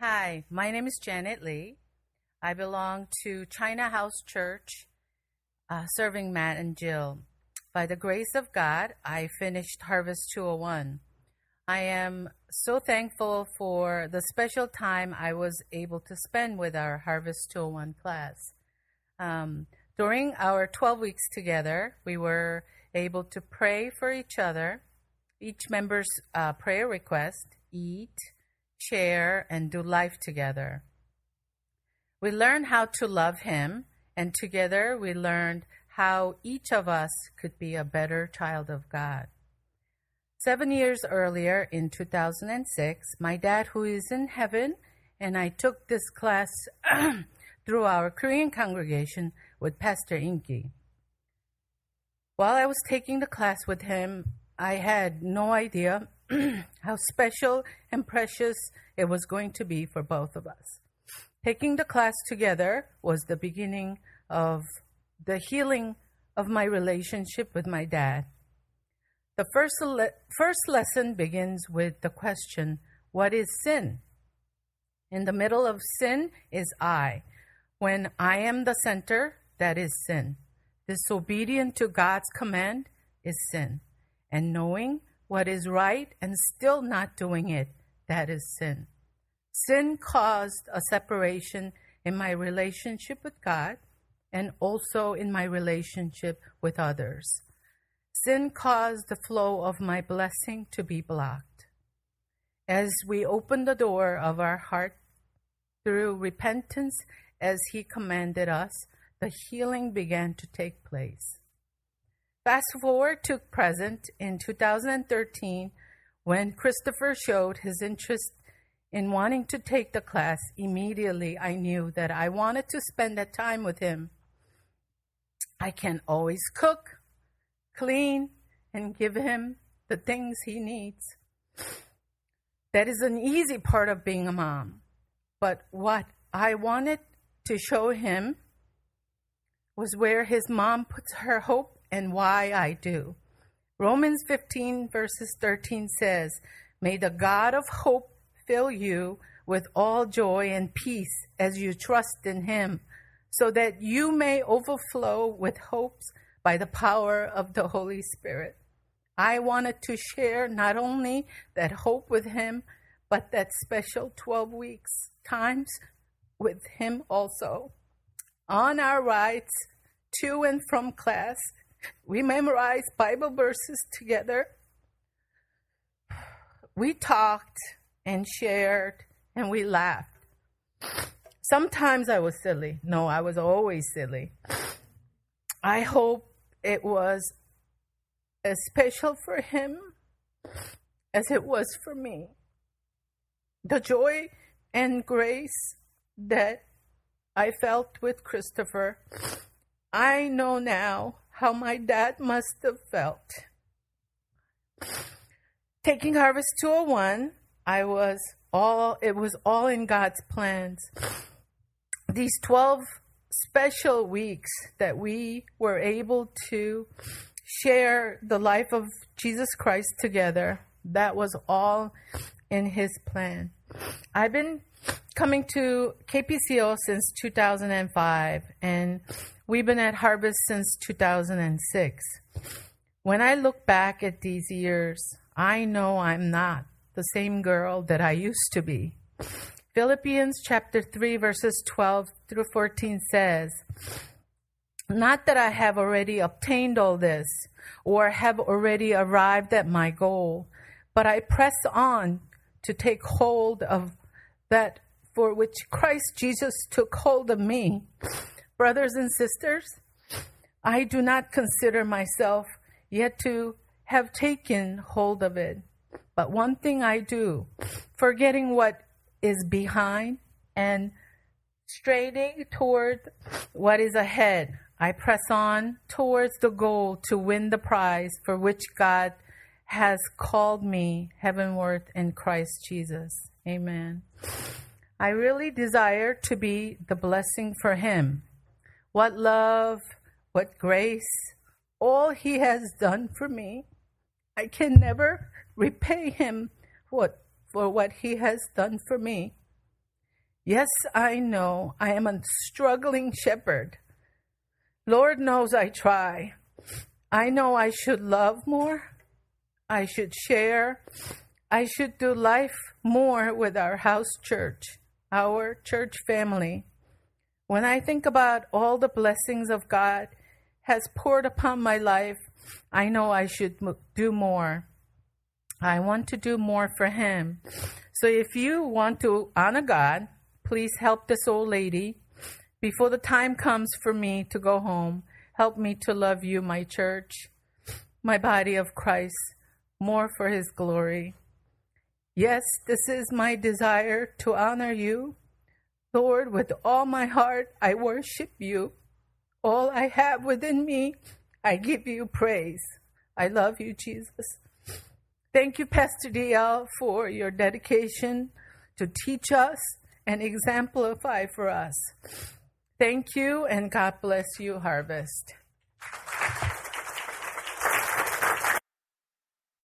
Hi, my name is Janet Lee. I belong to China House Church, uh, serving Matt and Jill. By the grace of God, I finished Harvest 201. I am so thankful for the special time I was able to spend with our Harvest 201 class. Um, during our 12 weeks together, we were able to pray for each other, each member's uh, prayer request, eat, share, and do life together. We learned how to love Him, and together we learned how each of us could be a better child of God. Seven years earlier, in 2006, my dad, who is in heaven, and I took this class through our Korean congregation with Pastor Inky. While I was taking the class with him, I had no idea how special and precious it was going to be for both of us. Taking the class together was the beginning of the healing of my relationship with my dad. The first, le- first lesson begins with the question What is sin? In the middle of sin is I. When I am the center, that is sin. Disobedient to God's command is sin. And knowing what is right and still not doing it, that is sin. Sin caused a separation in my relationship with God and also in my relationship with others. Sin caused the flow of my blessing to be blocked. As we open the door of our heart through repentance, as He commanded us, the healing began to take place. Fast forward to present in 2013, when Christopher showed his interest in wanting to take the class, immediately I knew that I wanted to spend that time with him. I can always cook, clean, and give him the things he needs. That is an easy part of being a mom. But what I wanted to show him was where his mom puts her hope and why I do. Romans 15, verses 13 says, May the God of hope fill you with all joy and peace as you trust in him, so that you may overflow with hopes by the power of the Holy Spirit. I wanted to share not only that hope with him, but that special 12 weeks times with him also. On our rides to and from class, we memorized Bible verses together. We talked and shared and we laughed. Sometimes I was silly. No, I was always silly. I hope it was as special for him as it was for me. The joy and grace that I felt with Christopher, I know now how my dad must have felt. Taking Harvest 201, I was all, it was all in God's plans. These 12 special weeks that we were able to share the life of Jesus Christ together, that was all in His plan. I've been coming to KPCO since 2005, and we've been at Harvest since 2006. When I look back at these years, I know I'm not the same girl that I used to be. Philippians chapter 3, verses 12 through 14 says, Not that I have already obtained all this or have already arrived at my goal, but I press on to take hold of that for which Christ Jesus took hold of me. Brothers and sisters, I do not consider myself yet to have taken hold of it. But one thing I do, forgetting what is behind and straining toward what is ahead, I press on towards the goal to win the prize for which God has called me heavenward in Christ Jesus. Amen. I really desire to be the blessing for Him. What love, what grace, all He has done for me. I can never repay Him what, for what He has done for me. Yes, I know I am a struggling shepherd. Lord knows I try. I know I should love more. I should share. I should do life more with our house church, our church family. When I think about all the blessings of God has poured upon my life, I know I should do more. I want to do more for Him. So if you want to honor God, please help this old lady before the time comes for me to go home. Help me to love you, my church, my body of Christ, more for His glory. Yes, this is my desire to honor you. Lord, with all my heart, I worship you. All I have within me, I give you praise. I love you, Jesus. Thank you, Pastor DL, for your dedication to teach us and exemplify for us. Thank you, and God bless you, Harvest.